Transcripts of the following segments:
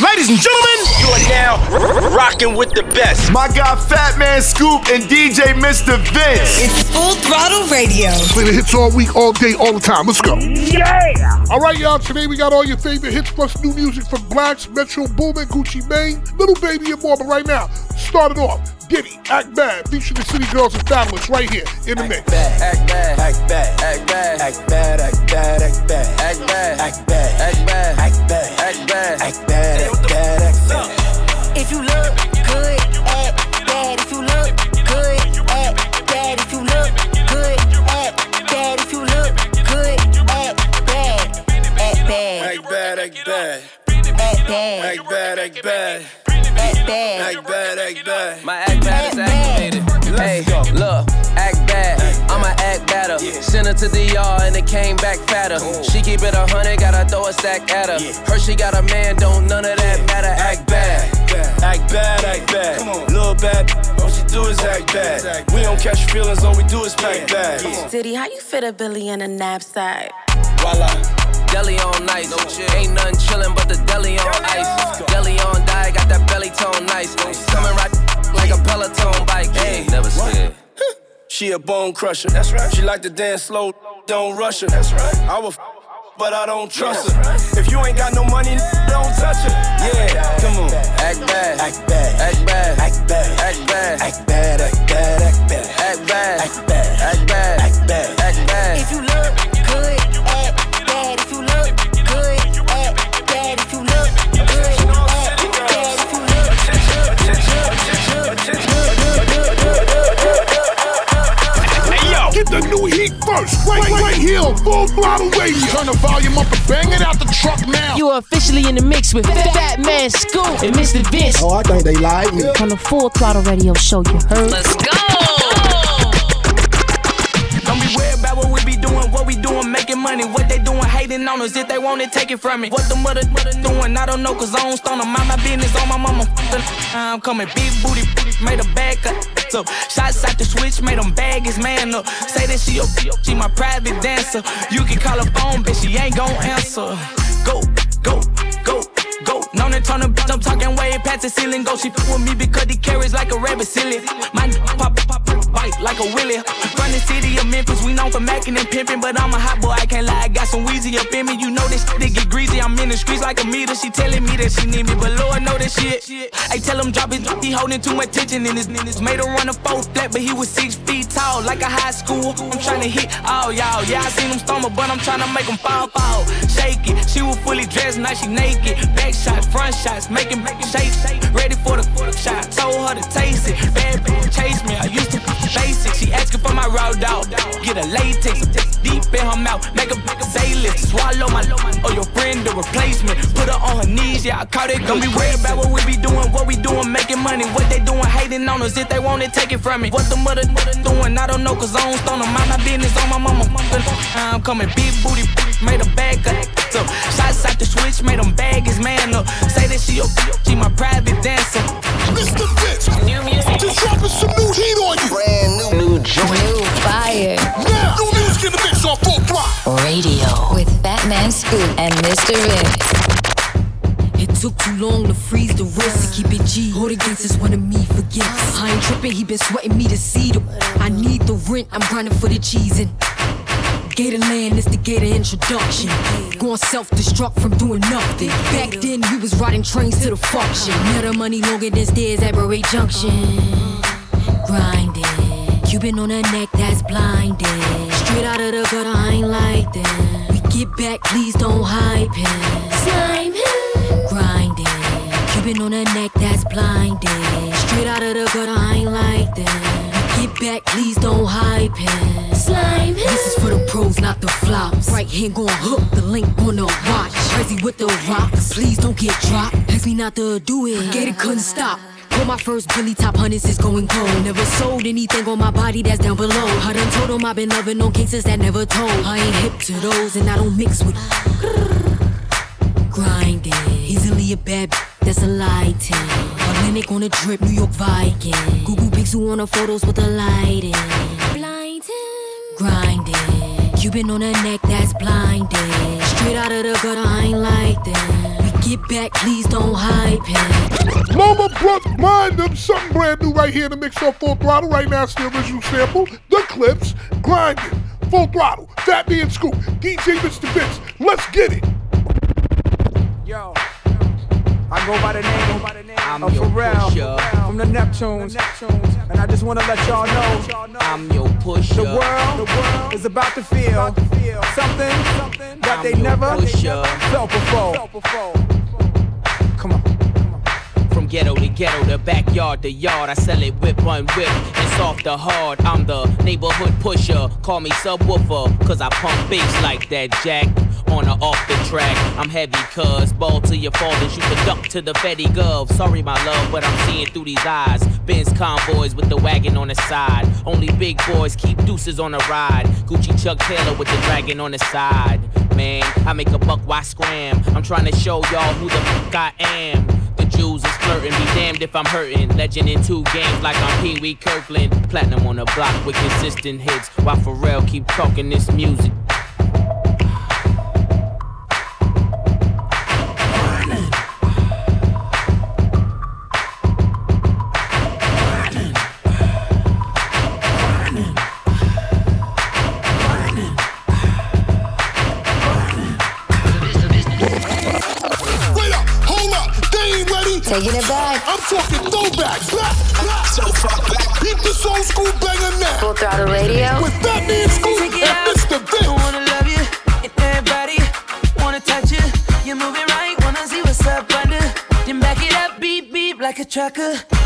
Ladies and gentlemen, you are now rocking with the best. My guy Fatman Scoop and DJ Mr. Vince. It's Full Throttle Radio. Play the hits all week, all day, all the time. Let's go. Yeah! All right, y'all. Today we got all your favorite hits plus new music from Blxst, Metro Boomin, Gucci Mane, Lil Baby, and more. But right now, start it off. Diddy, Act Bad, featuring the City Girls and Fabolous right here in the mix. Act bad, act bad, act bad, act bad, act bad, act bad, act bad, act bad, act bad, act bad, act bad, act bad, act bad, act bad. If you look good, act bad. If you look good, act bad. If you look good, act bad. If you look good, act bad. Act bad. Act bad, act bad. Act bad. Act bad, act bad. Act bad. Act bad. My act bad is activated. Hey, look, act bad. I'ma act better. Send her to the yard and it came back fatter. She keep it a hundred, gotta throw a stack at her. Her she got a man, don't none of that matter. Act bad. Act bad, act bad. Little bad, all she do is act bad. We don't catch feelings, all we do is pack bags. Diddy, how you fit a Billy in a knapsack? Voila. Deli on nice. Ain't nothing chillin' but the deli on ice. Deli on die, got that belly tone nice. Coming right like a Peloton bike. Hey, never scared. She a bone crusher. That's right. She like to dance slow, don't rush her. That's right. I will, but I don't trust her. If you ain't got no money, don't touch her. Yeah, come on. Act bad. Act bad. Act bad. Act bad. Officially in the mix with Fatman Scoop and Mr. Vince Oh, I think they like me. on the Full Throttle Radio Show. You heard? Let's go! Don't be worried about what we be doing, what we doing, making money. What they doing, hating on us. If they want it, take it from me. What the mother, mother doing, I don't know, cause I don't stone them. Mind my business on my mama. I'm coming big booty, made a bag up. So, shots out the switch, made them bag his man up. Say that she your, she my private dancer. You can call her phone, bitch, she ain't gon' answer. Go, go, go. Bitch, I'm talking way past the ceiling. Go, she f with me because he carries like a rabbit silly. My pop, pop, pop, bite like a willy. From the city of Memphis, we known for macking and pimping, but I'm a hot boy, I can't lie. I got some wheezy up in me, you know this shit get greasy. I'm in the streets like a meter. She telling me that she need me, but Lord know that shit. I tell him drop it, he holding too much tension in his niggas. Made her run a four flat, but he was six feet tall, like a high school. I'm trying to hit all y'all. Yeah, I seen him stumble, but I'm trying to make him fall, fall. Shake it. She was fully dressed, now she naked. Back shots, front shots, making make it shake, shake. Ready for the, for the shot. Told her to taste it. Bad bitch chase me. I used to basic. She asking for my raw dog. Get a latex, deep in her mouth. Make a, make a say lift. Swallow my, or your friend the replacement. Put her on her knees, yeah, I caught it. Don't be worried about what we be doing, what we doing, making money. What they doing, hating on us. If they want it, take it from me. What the mother, mother doing, I don't know, cause I don't stone them. Mind my business on my mama. I'm coming big booty, made a bag up. So, shots out the switch, made them bag his man up. Say that she your, she my private dancer. Mr. Vince, New music. just dropping some new heat on you. Brand new. New joint. New fire Now, new music in the mix on Full Throttle. radio with Fatman Scoop and Mr. Vince. It took too long to freeze the wrist to keep it G. Hold against is one of me forgets. I ain't tripping, he been sweating me to see them. I need the rent, I'm grinding for the cheese and Gator land is the gator introduction. Going self destruct from doing nothing. Back then, we was riding trains to the function. Never money longer than stairs at Barre Junction. Grinding. Cuban on a neck that's blinded. Straight out of the gutter, I ain't like that. We get back, please don't hype him. Slime him. Grinding. Cuban on a neck that's blinded. Straight out of the gutter, I ain't like that. We get back, please don't hype him. Slime him. This is for the pros, not the flops. Right hand gon' hook, the link on the watch. Crazy with the rocks, please don't get dropped. Ask me not to do it, get it couldn't stop. My first Billy top hundreds is going cold. Never sold anything on my body that's down below. I done told 'em I've been loving on cases that never told. I ain't hip to those and I don't mix with grinding. Easily a bad that's a lighting. Atlantic on a drip, New York Viking. Google Pixel on the photos with the lighting. Blinding. Grinding. Cuban on a neck that's blinded. Straight out of the gutter, I ain't like that. Get back, please don't hype it. Mama Brooke, mind them something brand new right here in the mix on Full Throttle. Right now, it's the original sample, The Clipse, Grinding, Full Throttle, Fatman Scoop, DJ Mr. Vince. Let's get it. Yo, I go by the name, go by the name I'm of Pharrell the Neptunes. And I just wanna let y'all know I'm your pusher. The world, world is about to feel something that they never felt before ghetto to ghetto, the backyard to yard. I sell it whip on whip. It's off the hard. I'm the neighborhood pusher. Call me subwoofer, cause I pump bass like that, Jack on or off the track. I'm heavy, cuz ball to your fathers, you can duck to the Fetty Gov. Sorry, my love, but I'm seeing through these eyes. Benz convoys with the wagon on the side. Only big boys keep deuces on the ride. Gucci Chuck Taylor with the dragon on the side. Man, I make a buck, why scram? I'm trying to show y'all who the fuck I am. The Jews is flirting, be damned if I'm hurting. Legend in two games like I'm Pee Wee Kirkland. Platinum on the block with consistent hits. While Pharrell keep talking this music could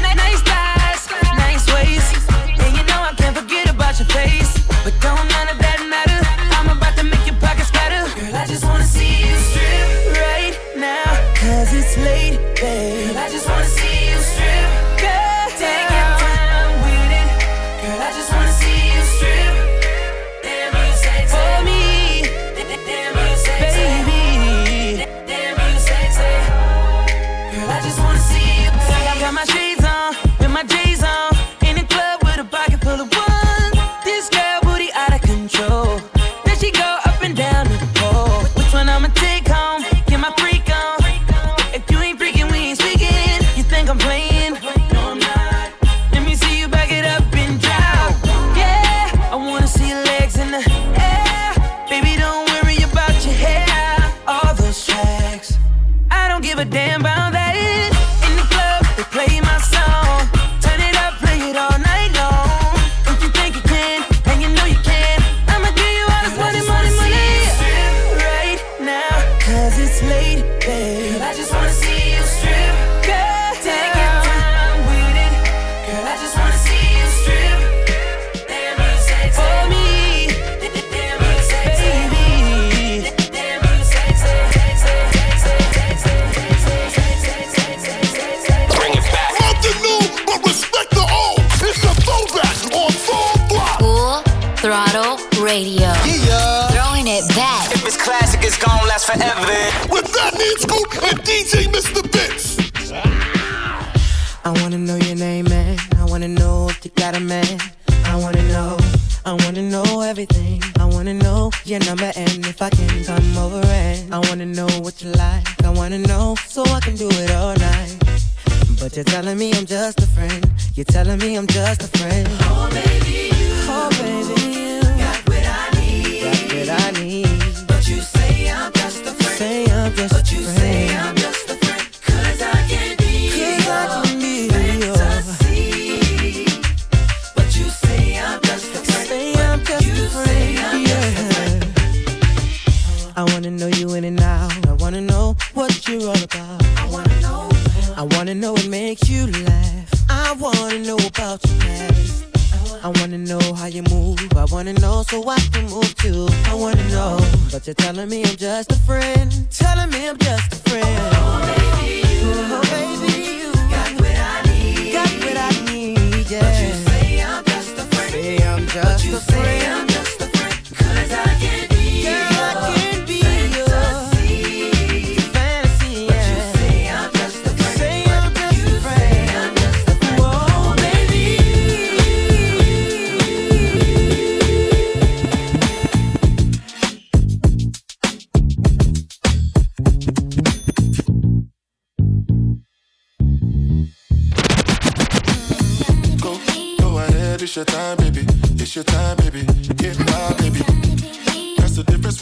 I wanna know how you move. I wanna know so I can move too. I wanna know, but you're telling me I'm just a friend. Telling me I'm just a friend. Oh, baby, you. Oh, baby.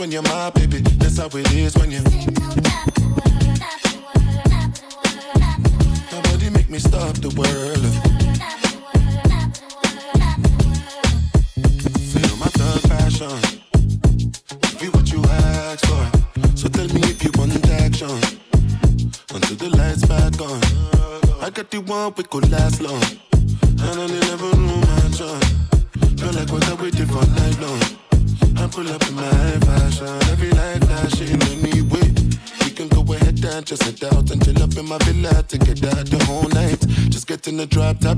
When you're my baby. That's how it is when you. Nobody make me stop the world. Feel my thug passion. Be what you ask for. So tell me if you want action. Until the lights back on. I got the one we could last long.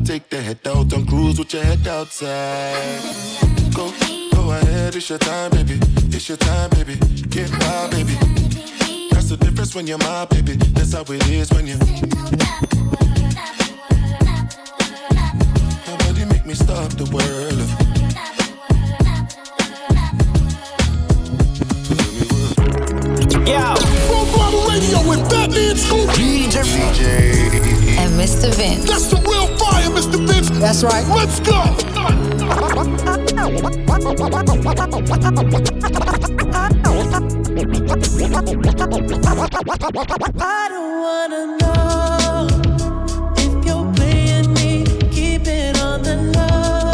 Take the head out and cruise with your head outside. Go, go ahead, it's your time, baby. It's your time, baby. Get my baby. That's the difference when you're my baby. That's how it is when you. Nobody make me stop the world. Yeah. Full throttle radio with Fatman Scoop. DJ. DJ. And Mr. Vince. That's the real fire, Mr. Vince. That's right. Let's go. I don't wanna know if you're playing me. Keep it on the low.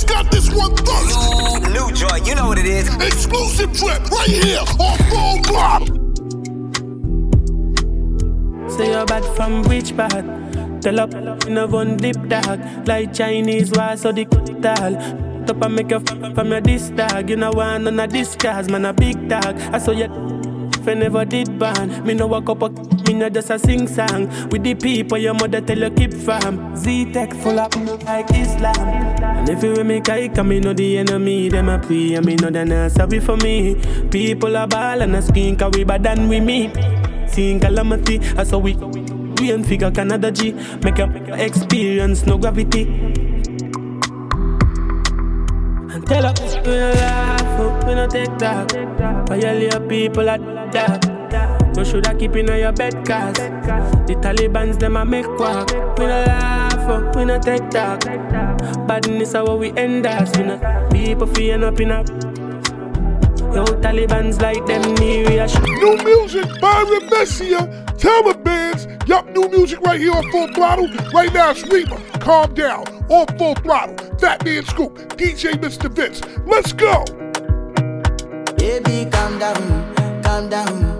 Mr. Vince got this one first. New, new joint, you know what it is. Exclusive trip right here on Full Throttle. Say you're bad from which part? Tell up in a one dip dog Like Chinese war so the tall Up and make you from your this dog You know one on a disguise man a big dog I saw you if I never did ban Me no walk up a no just a sing song With the people your mother tell you keep from. Z-Tech full up like Islam. And if you make I come me know the enemy Them a pray. And me know they not sorry for me. People a ball and a scream cause we bad than we me Seeing calamity, I saw we we and figure Canada G. Make up experience, no gravity. And tell up, we no laugh, we no take talk. Violate people at that You shoulda keep in your bed cause The Taliban's them a make quack We no laugh, oh, we no take talk Badness how we end us We no people feeling up in a Yo, Taliban's like them near New music by Remesia. Taliban's. Yup, new music right here on Full Throttle. Right now it's Rema. Calm down. On Full Throttle. Fatman Scoop. DJ Mr. Vince. Let's go. Baby, calm down, calm down.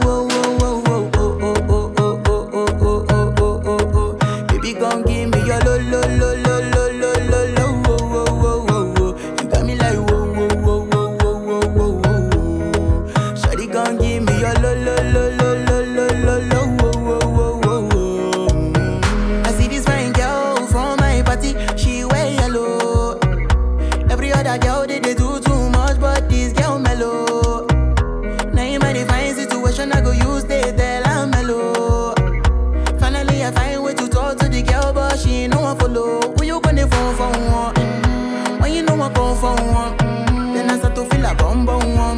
Other girl they, they do too much, but this girl mellow. Now in my divine situation, I go use they tell I'm mellow. Finally, I find way to talk to the girl, but she ain't no one follow. Who you gonna phone for one? Mm-hmm. When you know I come for one, mm-hmm. then I start to feel a bum bum one.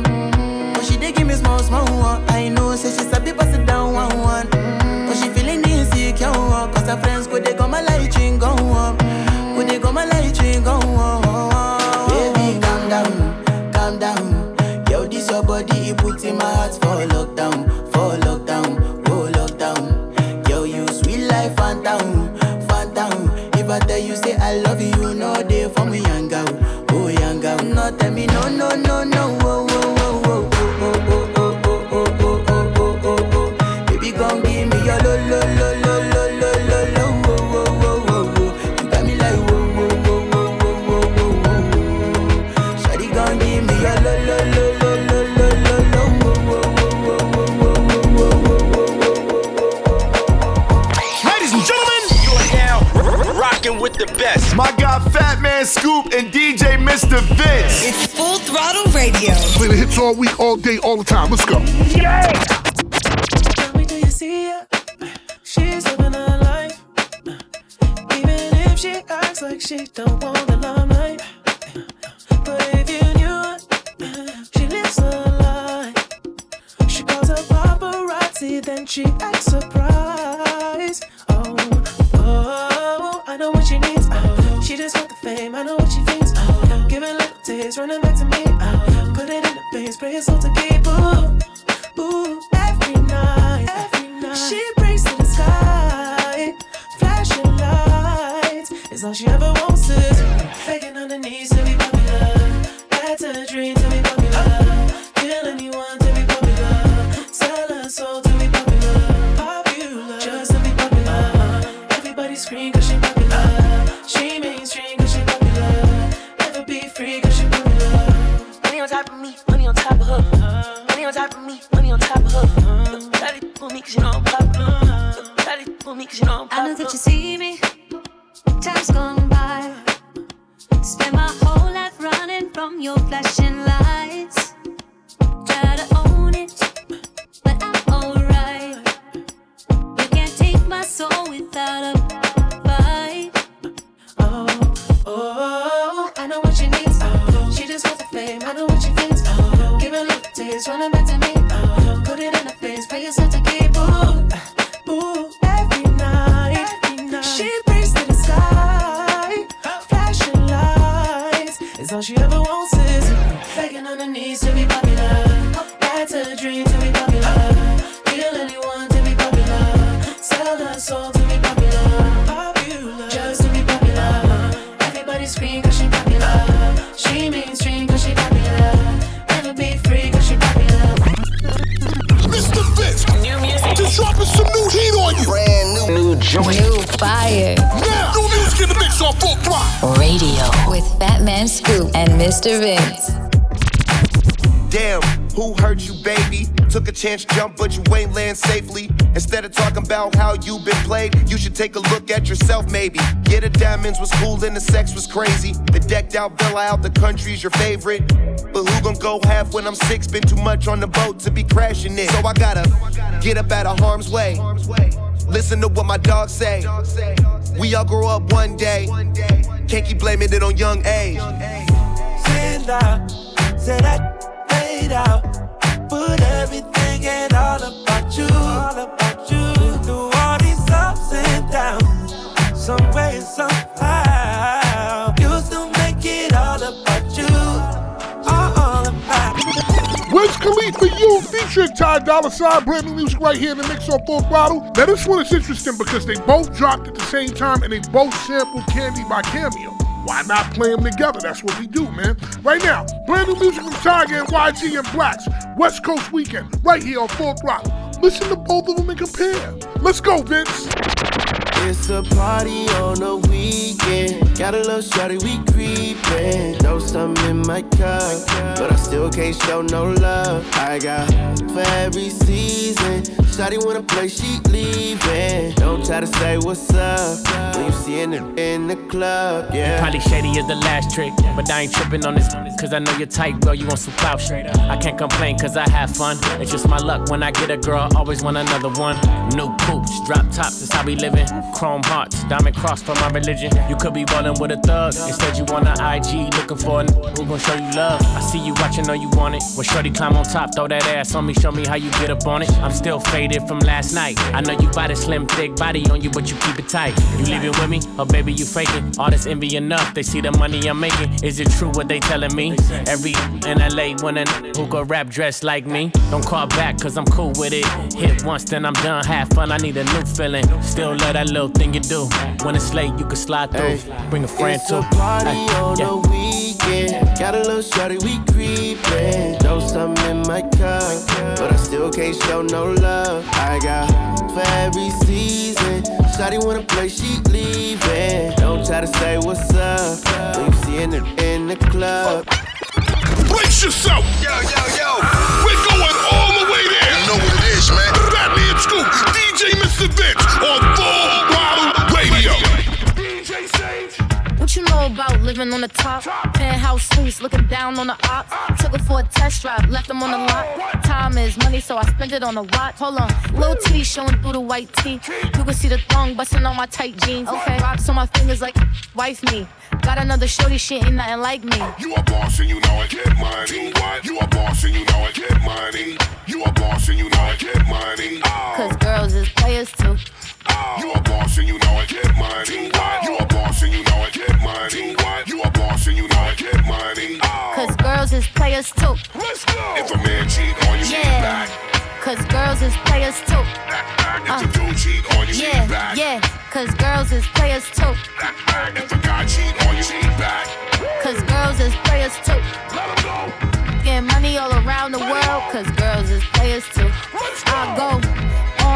Mr. Vince. It's Full Throttle Radio. Play the hits all week, all day, all the time. Let's go. Tell me, do you see her? She's living her life. Even if she acts like she don't want the limelight. But if you knew her, she lives her life. She calls her paparazzi, then she acts surprised. Mr. Vince. Damn, who hurt you, baby? Took a chance, jump, but you ain't land safely. Instead of talking about how you been played, you should take a look at yourself, maybe. Yeah, the diamonds was cool and the sex was crazy. The decked out villa out the country's your favorite. But who gon' go half when I'm six? Been too much on the boat to be crashing it. So I gotta get up out of harm's way. Listen to what my dogs say. We all grow up one day. Can't keep blaming it on young age. Sit down, say that laid out. Put everything and all about you, all about you. Through all these ups and downs, some way and somehow. You still make it all about you, all about Wiz Khalifa, you featuring Ty Dolla Sign, brand new music right here in the mix on full throttle. Now this one is interesting because they both dropped at the same time and they both sampled Candy by Cameo. Why not play them together? That's what we do, man. Right now, brand new music from Tyga and YG and Blxst. West Coast Weekend, right here on Full Throttle. Listen to both of them and compare. Let's go, Vince. It's a party on the weekend. Got a little shorty, we creepin'. Know something in my cup, but I still can't show no love. I got for every season. Shawty wanna play, she leaving. Don't try to say what's up when you see it in the club, yeah. Probably shady is the last trick, but I ain't tripping on this. Cause I know you're tight, bro, you want some clout straight up. I can't complain cause I have fun. It's just my luck when I get a girl, always want another one. New poops, drop tops, that's how we living. Chrome hearts, diamond cross for my religion. You could be rolling with a thug. Instead, you want an IG, looking for a n- who gon' show you love. I see you watching, know you want it. Well, shorty climb on top, throw that ass on me, show me how you get up on it. I'm still faded from last night. I know you got a slim, thick body on you, but you keep it tight. You leaving with me, or baby, you faking? All this envy enough, they see the money I'm making. Is it true what they telling me? Every in LA want a n- who could rap dressed like me. Don't call back, cause I'm cool with it. Hit once, then I'm done. Have fun, I need a new feeling. Still love that little thing you do. When it's late, you can slide through. Bring a friend it's too. a party Ay, on yeah. the weekend. Got a little shorty, we friends, though some in my cup. But I still can't show no love. I got for every season. Shotty wanna play, she leaving. Don't try to say what's up when you seein' in in the club. Brace yourself! Yo, yo, yo! We're going all the way there! You know what it is, man. Fatman Scoop, DJ Mr. Vince on full. What you know about living on the top? Penthouse suites, looking down on the ops. Took her for a test drive, left them on the lot. Time is money, so I spend it on a watch. Hold on, little T showing through the white tee. You can see the thong busting on my tight jeans. Okay, rocks on my fingers like wife me. Got another shorty, she ain't nothing like me. You a boss and you know it, get money. You a boss and you know it, get money. You a boss and you know it, get money. Cause girls is players too. You a boss and you know it, get money. You a boss and you know it, get money. You a boss and you know it, get money. Cause girls is players too. Let's go. If a man cheat on you, Yeah. back. Cause girls is players too. If a uh. dude cheat on you, Yeah, back. yeah. Cause girls is players too. If a guy cheat on you, cheat back. Cause girls is players too. Getting money all around the world, cause girls is players too. I go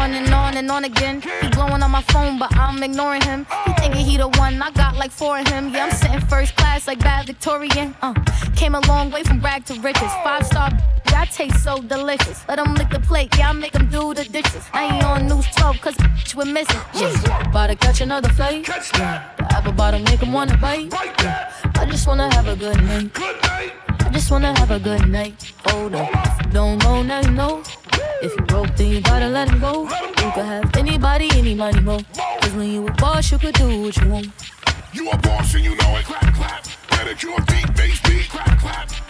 on and on and on again. He blowing on my phone, but I'm ignoring him. He thinking he the one, I got like four of him. Yeah, I'm sitting first class like bad Victorian. Uh, came a long way from rag to riches. Five star, that tastes so delicious. Let him lick the plate, yeah, I make him do the dishes. Now he on news 12, cause we're missing. Yeah. About to catch another flight. Yeah. The apple bottom make him wanna bite. Yeah. I just wanna have a good night. good night. I just wanna have a good night. Hold up. Don't know, now you know. If you broke, then you gotta let him go. You could have anybody, any money, mo. Cause when you a boss, you could do what you want. You a boss and you know it. Clap, clap. Pedicure, beat, bass, beat. Clap, clap.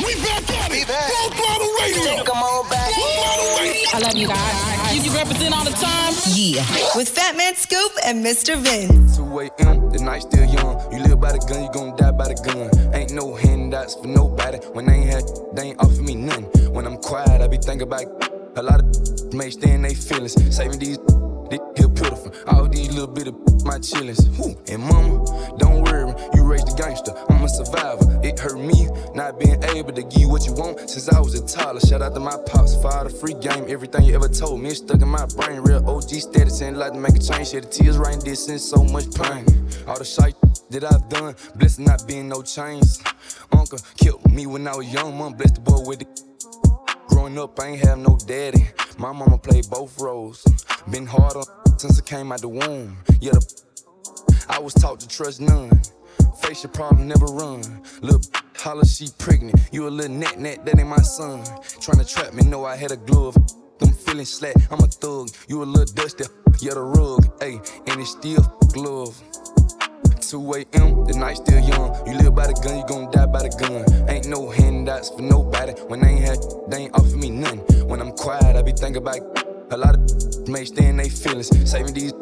We back at it. Full Throttle Radio. Come on back. Full Throttle Radio. I love you guys. You, you represent all the time. Yeah. With Fatman Scoop and Mr. Vince. 2 a.m., the night still young. You live by the gun, you gon' die by the gun. Ain't no handouts for nobody. When they ain't had, they ain't offer me nothing. When I'm quiet, I be thinking about a lot of may stay in they feelings. Saving these this here pitiful. All these little bit of my chillings. And mama, don't worry, you raised a gangster. I'm a survivor. It hurt me not being able to give you what you want since I was a toddler. Shout out to my pops all the free game. Everything you ever told me is stuck in my brain. Real OG status ain't like to make a change. Shed the tears right this since so much pain. All the shit that I've done, blessed not being no chains. Uncle killed me when I was young, mom blessed the boy with it. Growing up, I ain't have no daddy. My mama played both roles. Been hard on since I came out the womb. Yeah, the, I was taught to trust none. Face your problem, never run. Little holla, she pregnant. You a little net net, that ain't my son. Trying to trap me, know I had a glove. Them feeling slack, I'm a thug. You a little dusty, yeah, the rug. Ayy, and it's still glove. 2 a.m., the night still young. You live by the gun, you gon' die by the gun. Ain't no handouts for nobody. When they ain't had, they ain't offer me nothing. When I'm quiet, I be thinking about a lot of may stay in they feelings. Saving these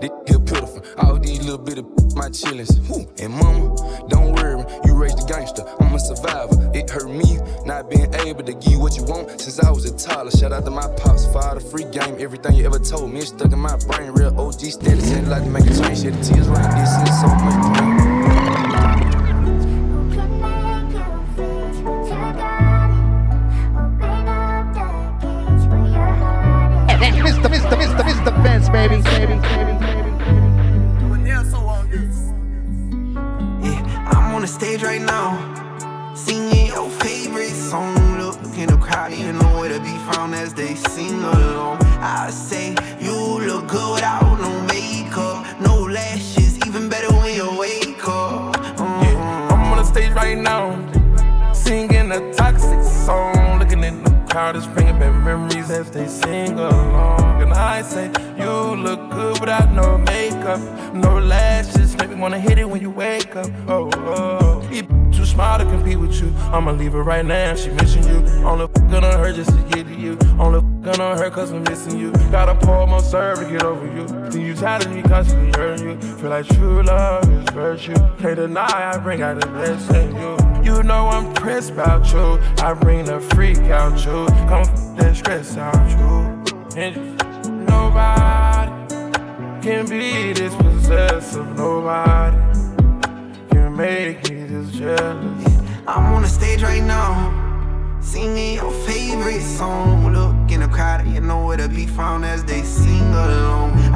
this here pitiful. All these little bit of my chillings. Whew. And mama, don't worry, you raised a gangster. I'm a survivor. It hurt me not being able to give you what you want since I was a toddler. Shout out to my pops all the free game. Everything you ever told me is stuck in my brain. Real OG status ain't like to make a change. Shed the tears right this and so much pain. Is bringing back memories as they sing along. And I say you look good without no makeup, no lashes. Make me wanna hit it when you wake up. Oh, oh. He too smart to compete with you. I'ma leave her right now. She missing you. On her just to get to you. Only on her cause I'm missing you. Gotta pour more serve to get over you. Think you tired of me constantly hurting you. Feel like true love is virtue. Can't deny I bring out the best in you. You know I'm pressed about you. I bring the freak out you. Come f- that stress out you. And nobody can be this possessive. Nobody can make me this jealous. I'm on the stage right now, singing your favorite song. Look in the crowd, you know where to be found as they sing along.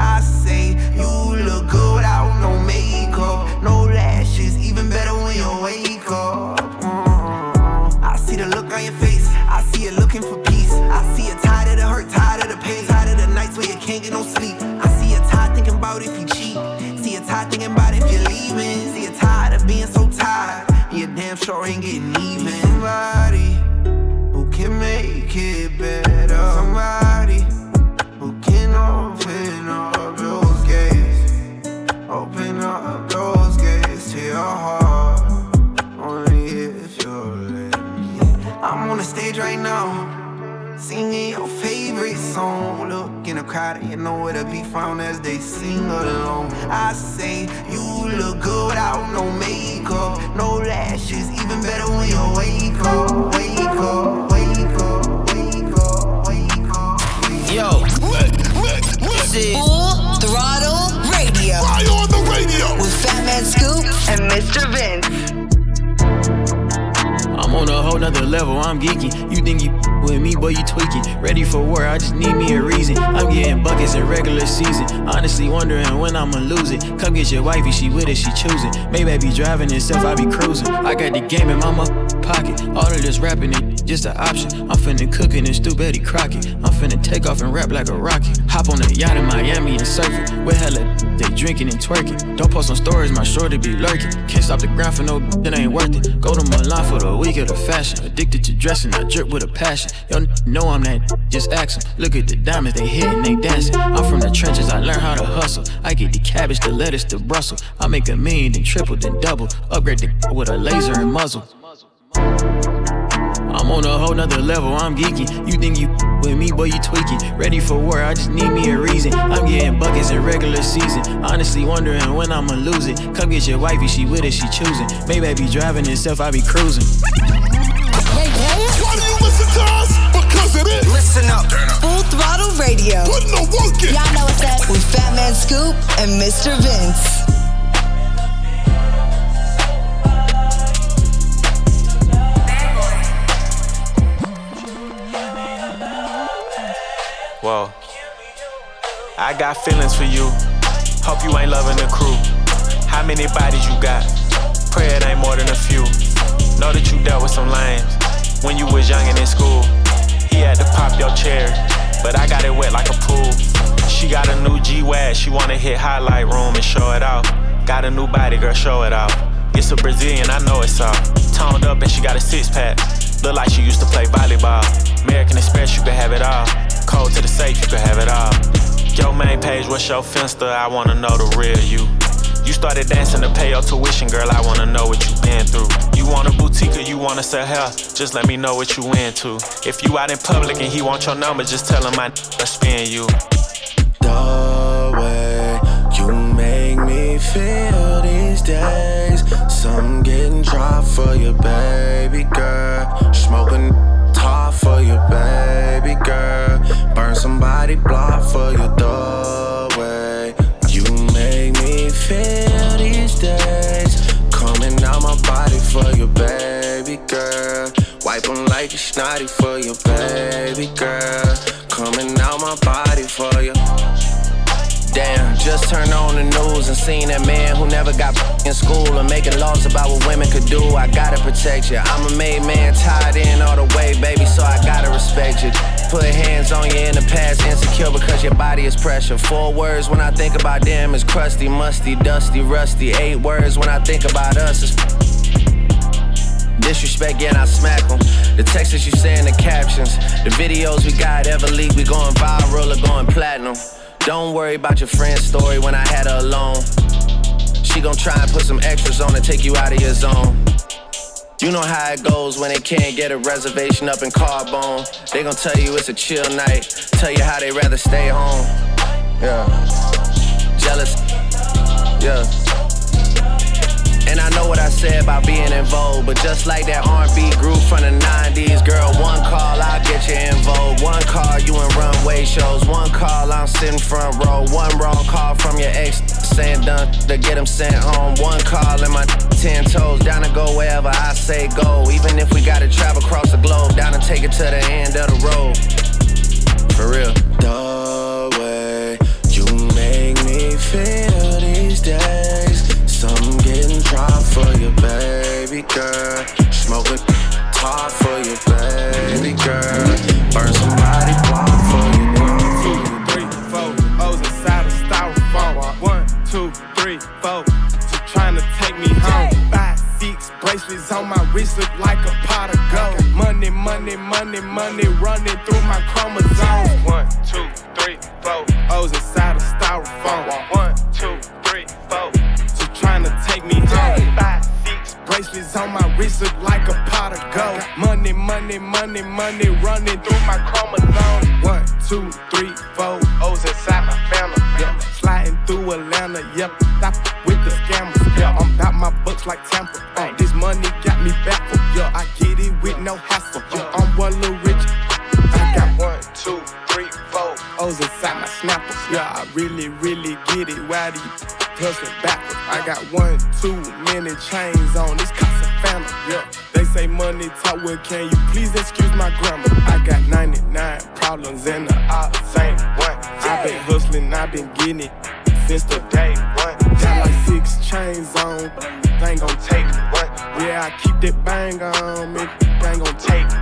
Come get your wifey, she with it, she choosing. Maybe I be driving itself, I be cruising. I got the game in my mother pocket. All of this rapping it just an option. I'm finna cook in stew Betty Crockett. I'm finna take off and rap like a rocket. Hop on a yacht in Miami and surf it. With hella they drinking and twerking. Don't post on stories, my shorty be lurking. Can't stop the grind for no that ain't worth it. Go to Milan for the week of the fashion. Addicted to dressing, I drip with a passion. Yo, know I'm that, just ask 'em. Look at the diamonds, they hitting, they dancing. I'm from the trenches, I learn how to hustle. I get the cabbage, the lettuce, the Brussels. I make a million, then triple, then double. Upgrade the with a laser and muzzle. I'm On a whole nother level, I'm geeking. You think you with me, boy, you tweaking. Ready for war, I just need me a reason. I'm getting buckets in regular season. Honestly, wondering when I'ma lose it. Come get your wifey, she with it, she choosing. Maybe I be driving itself, I be cruising. Why do you listen to us? Because it is. Listen up. Full throttle radio. Put no work in. Y'all know what's up. With Fatman Scoop and Mr. Vince. Whoa. I got feelings for you. Hope you ain't loving the crew. How many bodies you got? Pray it ain't more than a few. Know that you dealt with some lames when you was young and in school. He had to pop your chair, but I got it wet like a pool. She got a new G-Wag, she wanna hit highlight room and show it out. Got a new body, girl, show it out. It's a Brazilian, I know it's all. Toned up and she got a six pack. Look like she used to play volleyball. American Express, you can have it all. Code to the safe, you can have it all. Your main page, what's your finster? I wanna know the real you. You started dancing to pay your tuition, girl. I wanna know what you been through. You want a boutique or you wanna sell hair? Just let me know what you into. If you out in public and he want your number, just tell him I spin you. The way you make me feel these days. Some getting dry for you, baby girl. Smoking top for you, baby girl. Burn somebody block for you, the way you make me feel these days. Coming out my body for you, baby girl. Wipe Wipe 'em like a snotty for you, baby girl. Coming out my body for you. Damn, just turned on the news and seen that man who never got in school and making laws about what women could do. I gotta protect you. I'm a made man, tied in all the way, baby, so I gotta respect you. Put hands on you in the past, insecure because your body is pressure. Four words when I think about them is crusty, musty, dusty, rusty. Eight words when I think about us is Disrespect, yeah, I smack them. The texts that you say in the captions, the videos we got ever leak, we going viral or going platinum. Don't worry about your friend's story when I had her alone. She gon' try and put some extras on to take you out of your zone. You know how it goes when they can't get a reservation up in Carbone. They gon' tell you it's a chill night, tell you how they rather stay home. Yeah. Jealous. Yeah. And I know what I said about being in vogue, but just like that R&B group from the 90s, girl, one call, I'm sitting front row. One wrong call from your ex saying done to get him sent home. One call and my 10 toes down to go wherever I say go. Even if we gotta travel across the globe, down to take it to the end of the road. For real. The way you make me feel these days. Some getting dry for you, baby girl. Smoking top for you, baby girl. Wrist look like a pot of gold. Money, money, money, money running through my chromosomes. One, two, three, four. O's inside a styrofoam. One, two, three, four. She trying to take me home. Five, six bracelets on my wrist look like a pot of gold. Money, money, money, money running through my chromosomes. One, two, three, four. O's inside my family. Yeah. Sliding through Atlanta. Yep. Stop with the scammers. Yeah. I'm about my books like Tampa. Uh, this money got me baffled. Yeah. I get it with no hassle. Yeah. I'm one little rich. I got one, two, three, four. O's inside my snappers. Yeah. I really, really get it. Why do you hustling backwards? I got one, too many chains on. This Casa family. Yeah. They say money talk. Well, can you please excuse my grammar? I got 99 problems and the odds ain't one. i been hustling, i been getting it since the day Keep that bang on me, bang on gon'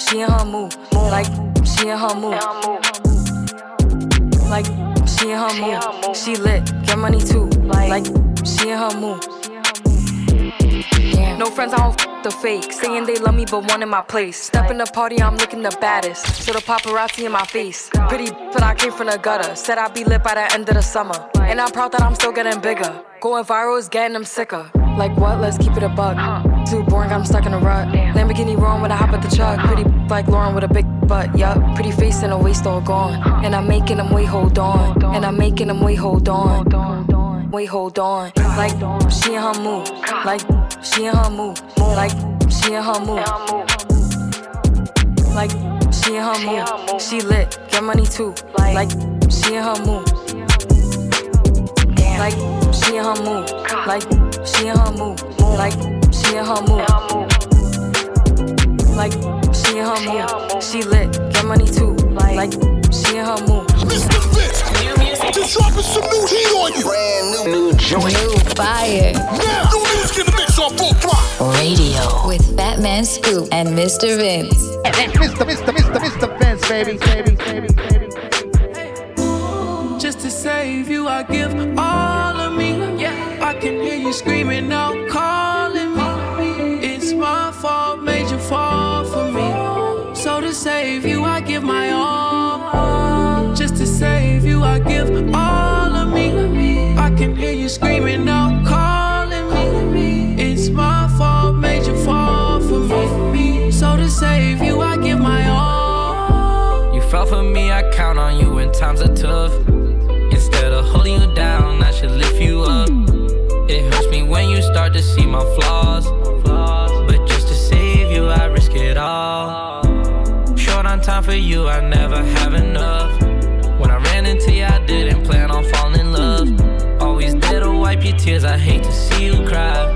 she in her mood. Like, she in her mood. Like, she in her mood. She lit, get money too. Like, she in her mood. No friends, I don't f the fake. Saying they love me, but one in my place. Step in the party, I'm looking the baddest. So the paparazzi in my face. Pretty, but I came from the gutter. Said I'd be lit by the end of the summer. And I'm proud that I'm still getting bigger. Going viral is getting them sicker. Like what? Let's keep it a bug. Too boring, I'm stuck in a rut. Lamborghini wrong when I hop at the truck. Pretty like Lauren with a big butt, yup. Pretty face and a waist all gone. And I'm making them wait, hold on. And I'm making them wait, hold on. Wait, hold on. Like she in her mood. Like she in her mood. Like she in her mood. Like she in her mood. She lit, get money too. Like she in her mood. Like she in her mood. Like she in her mood. Like she in her mood. Like she in her mood. She lit, get money too. Like she in her mood. Mr. Vince, just dropping some new heat on you. Brand new, new joint. New fire. Now, new music in the mix on full throttle. Radio with Fatman Scoop and Mr. Vince. Mr. Mr. Mr. Mr. Vince, baby, baby, baby, baby. Just to save you, I give all of me. Yeah, I can hear you screaming out, calling give all of me. I can hear you screaming out, calling me. It's my fault, made you fall for me. So to save you, I give my all. You fell for me, I count on you when times are tough. Instead of holding you down, I should lift you up. It hurts me when you start to see my flaws. But just to save you, I risk it all. Short on time for you, I never have enough. Didn't plan on falling in love. Always there to wipe your tears, I hate to see you cry.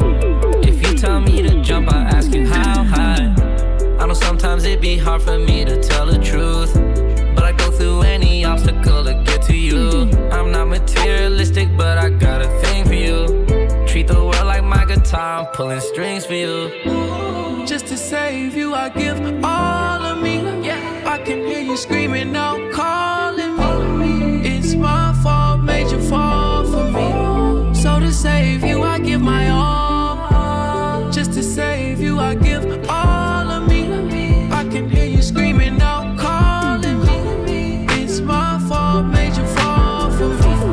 If you tell me to jump, I ask you how high. I know sometimes it be hard for me to tell the truth. But I go through any obstacle to get to you. I'm not materialistic, but I got a thing for you. Treat the world like my guitar, I'm pulling strings for you. Just to save you, I give all of me. Yeah, I can hear you screaming out, calling save you, I give my all. Just to save you, I give all of me. I can hear you screaming out, calling me. It's my fault, made you fall for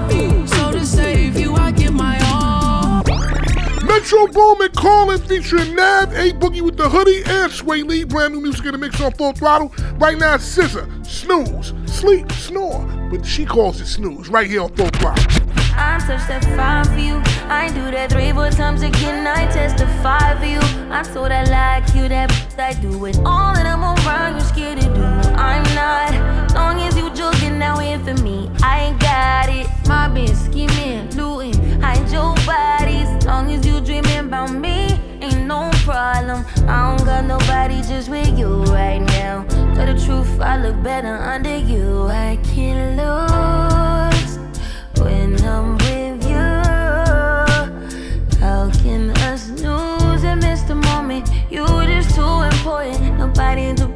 me. So to save you, I give my all. Metro Boomin calling featuring Nav, A Boogie with the hoodie, and Swae Lee. Brand new music in the mix on full throttle. Right now, SZA, Snooze, Sleep, Snore. But she calls it Snooze right here on full throttle. I touched that fine for you. I do that three, four times again. I testify for you. I'm so that like you, that I do it all that I'm around. You're scared to do. I'm not. Long as you joking now here for me, I ain't got it. My been scheming, looting, hide your bodies. Long as you dreaming about me, ain't no problem. I don't got nobody just with you right now. Tell the truth, I look better under you. I can't lose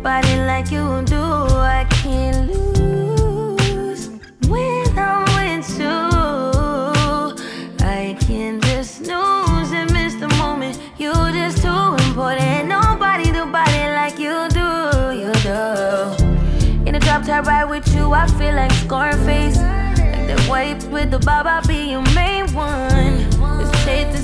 Nobody body like you do. I can't lose when I'm with you. I can just snooze and miss the moment. You're just too important. Nobody do body like you do. You do. In a drop top ride with you, I feel like Scarface. Like that white with the bob, I'll be your main one.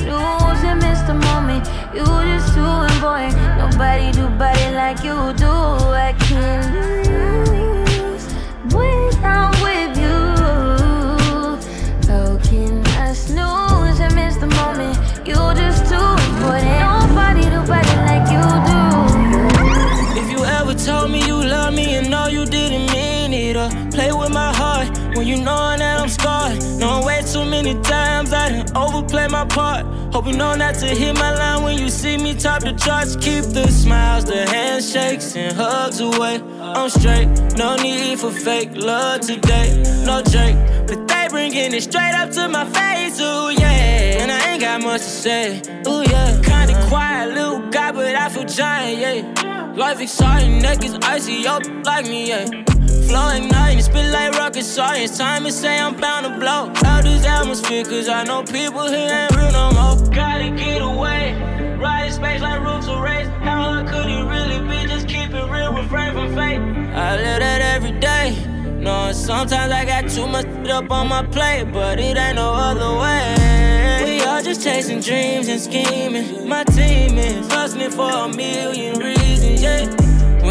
snooze and miss the moment? You just too important. Nobody do body like you do. I can't lose when I'm with you. How can I snooze and miss the moment? You just too important. Nobody do body like you do. If you ever told me you love me and know you didn't mean it, uh, or play with my heart when you know that Know way too many times I done overplay my part. Hope you know not to hit my line when you see me top the charts. Keep the smiles, the handshakes, and hugs away. I'm straight, no need for fake love today. No Drake, but they bringing it straight up to my face. Ooh yeah, and I ain't got much to say. Ooh yeah, kinda quiet little guy, but I feel giant. Yeah, life exciting, neck is icy, up like me. Yeah. Flow igniting, spit like rocket science. Time to say I'm bound to blow out this atmosphere, cause I know people here ain't real no more. Gotta get away, ride in space like roots of race. How hard could it really be? Just keep it real, refrain from fate. I live that every day. Knowing sometimes I got too much up on my plate, but it ain't no other way. We all just chasing dreams and scheming. My team is hustling for a million reasons, yeah.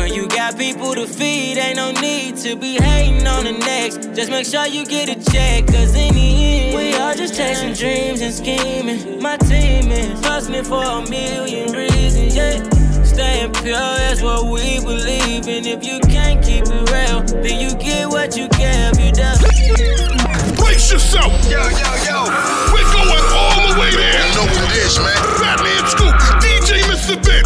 When you got people to feed, ain't no need to be hating on the next. Just make sure you get a check, cause in the end, we all just chasing dreams and scheming. My team is hustling for a million reasons, yeah. Staying pure, that's what we believe in. If you can't keep it real, then you get what you give. You done. Brace yourself! Yo, yo, yo! We're going all the way there! You know what it is, man. Fatman Scoop, DJ Mr. Vince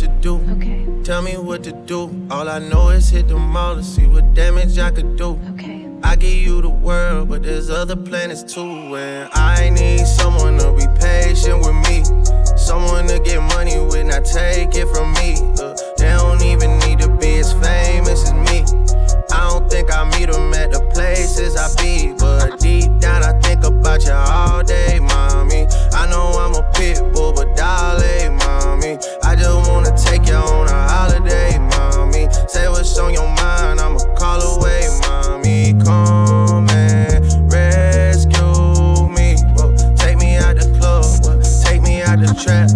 to do. Okay. Tell me what to do. All I know is hit the mall to see what damage I could do. Okay. I give you the world, but there's other planets too. And I need someone to be patient with me. Someone to get money with, not take it from me. Uh, they don't even need to be as famous as me. I don't think I meet them at the places I be. But deep down, I think about you all day, mommy. I know I'm a pit bull, but dolly, mommy. I just wanna take you on a holiday, mommy. Say what's on your mind, I'ma call away, mommy. Come and rescue me. Take me out the club, take me out the trap,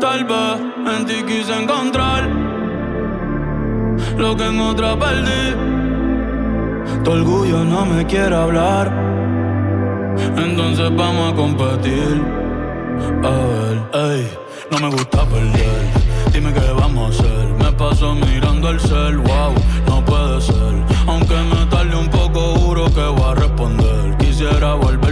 Tal vez en ti quise encontrar lo que en otra perdí. Tu orgullo no me quiere hablar. Entonces vamos a competir. A ver, ey, no me gusta perder. Dime qué vamos a hacer. Me paso mirando el cel, wow, no puede ser. Aunque me tarde un poco, juro que voy a responder. Quisiera volverte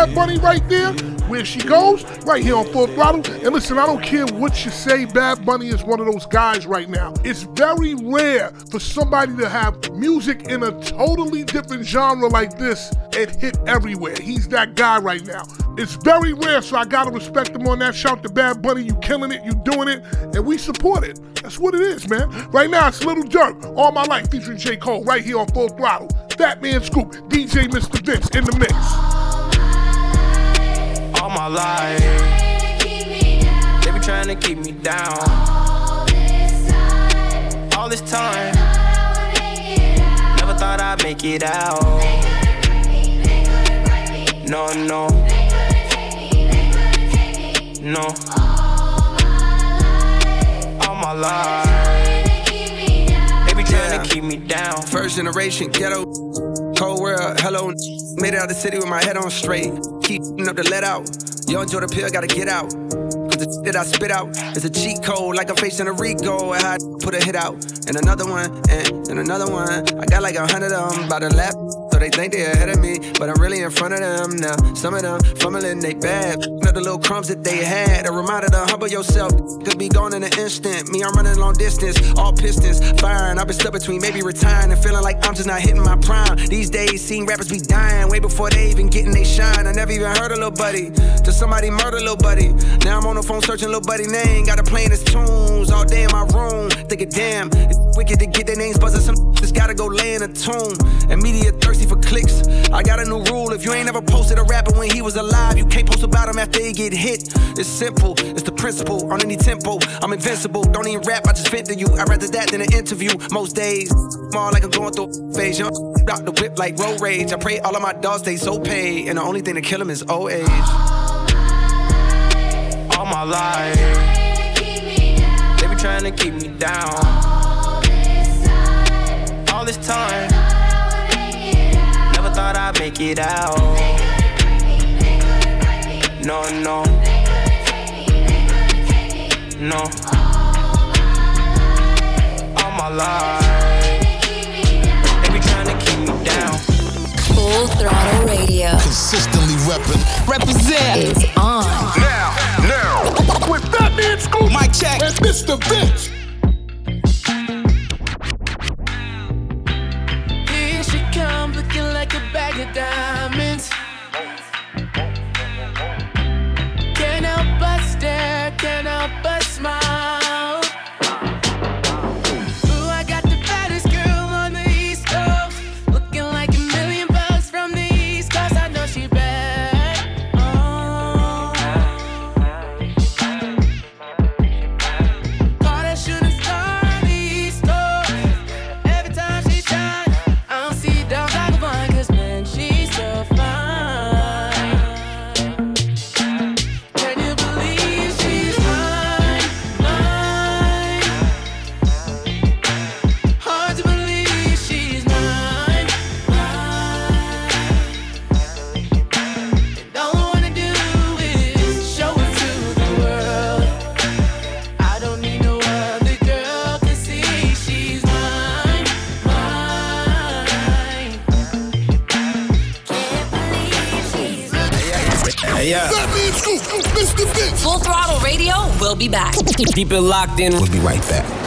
Bad Bunny right there. Where she goes, right here on Full Throttle. And listen, I don't care what you say, Bad Bunny is one of those guys right now. It's very rare for somebody to have music in a totally different genre like this and hit everywhere. He's that guy right now. It's very rare, so I gotta respect him on that. Shout to Bad Bunny, you killing it, you doing it, and we support it. That's what it is, man. Right now, it's Lil Durk, All My Life, featuring J. Cole, right here on Full Throttle. Fatman Scoop, DJ Mr. Vince in the mix. All my life. They be trying to keep me down. All this time, never thought I'd make it out. No, no, no. All my life, they be trying to keep me down. First generation ghetto, cold world, hello. Made it out the city with my head on straight. Keep up the let out. Yo, enjoy the pill, gotta get out. Cause the shit that I spit out is a cheat code, like I'm facing a Rico. And I put a hit out, and another one, and, and another one. I got like a hundred of them by the lap. So they think they ahead of me, but I'm really in front of them now. Some of them fumbling they bad. Not the little crumbs that they had. A reminder to humble yourself. Could be gone in an instant. Me, I'm running long distance, all pistons firing. I've been stuck between maybe retiring and feeling like I'm just not hitting my prime. These days, seeing rappers be dying way before they even getting they shine. I never even heard a little buddy till somebody murder little buddy. Now I'm on the phone searching little buddy name. Got to playing his tunes all day in my room. Thinking, damn, it's wicked to get their names buzzing. Some just gotta go lay in a tomb. And media thirsty for clicks. I got a new rule. If you ain't ever posted a rapper when he was alive, you can't post about him after he get hit. It's simple. It's the principle. On any tempo, I'm invincible. Don't even rap. I just vent to you. I'd rather that than an interview. Most days, small like I'm going through a phase. Young out the whip like road rage. I pray all of my dogs stay so paid. And the only thing to kill them is old age. all my life. They be trying to keep me down. All this time, never thought I'd make it out. No, no, no. All my life, they be trying to keep me down. Full Throttle Radio Consistently reppin'. Represent is on. Now, now. With Fatman Scoop, Mic check. and Mr. Vince. Keep it locked in. We'll be right back.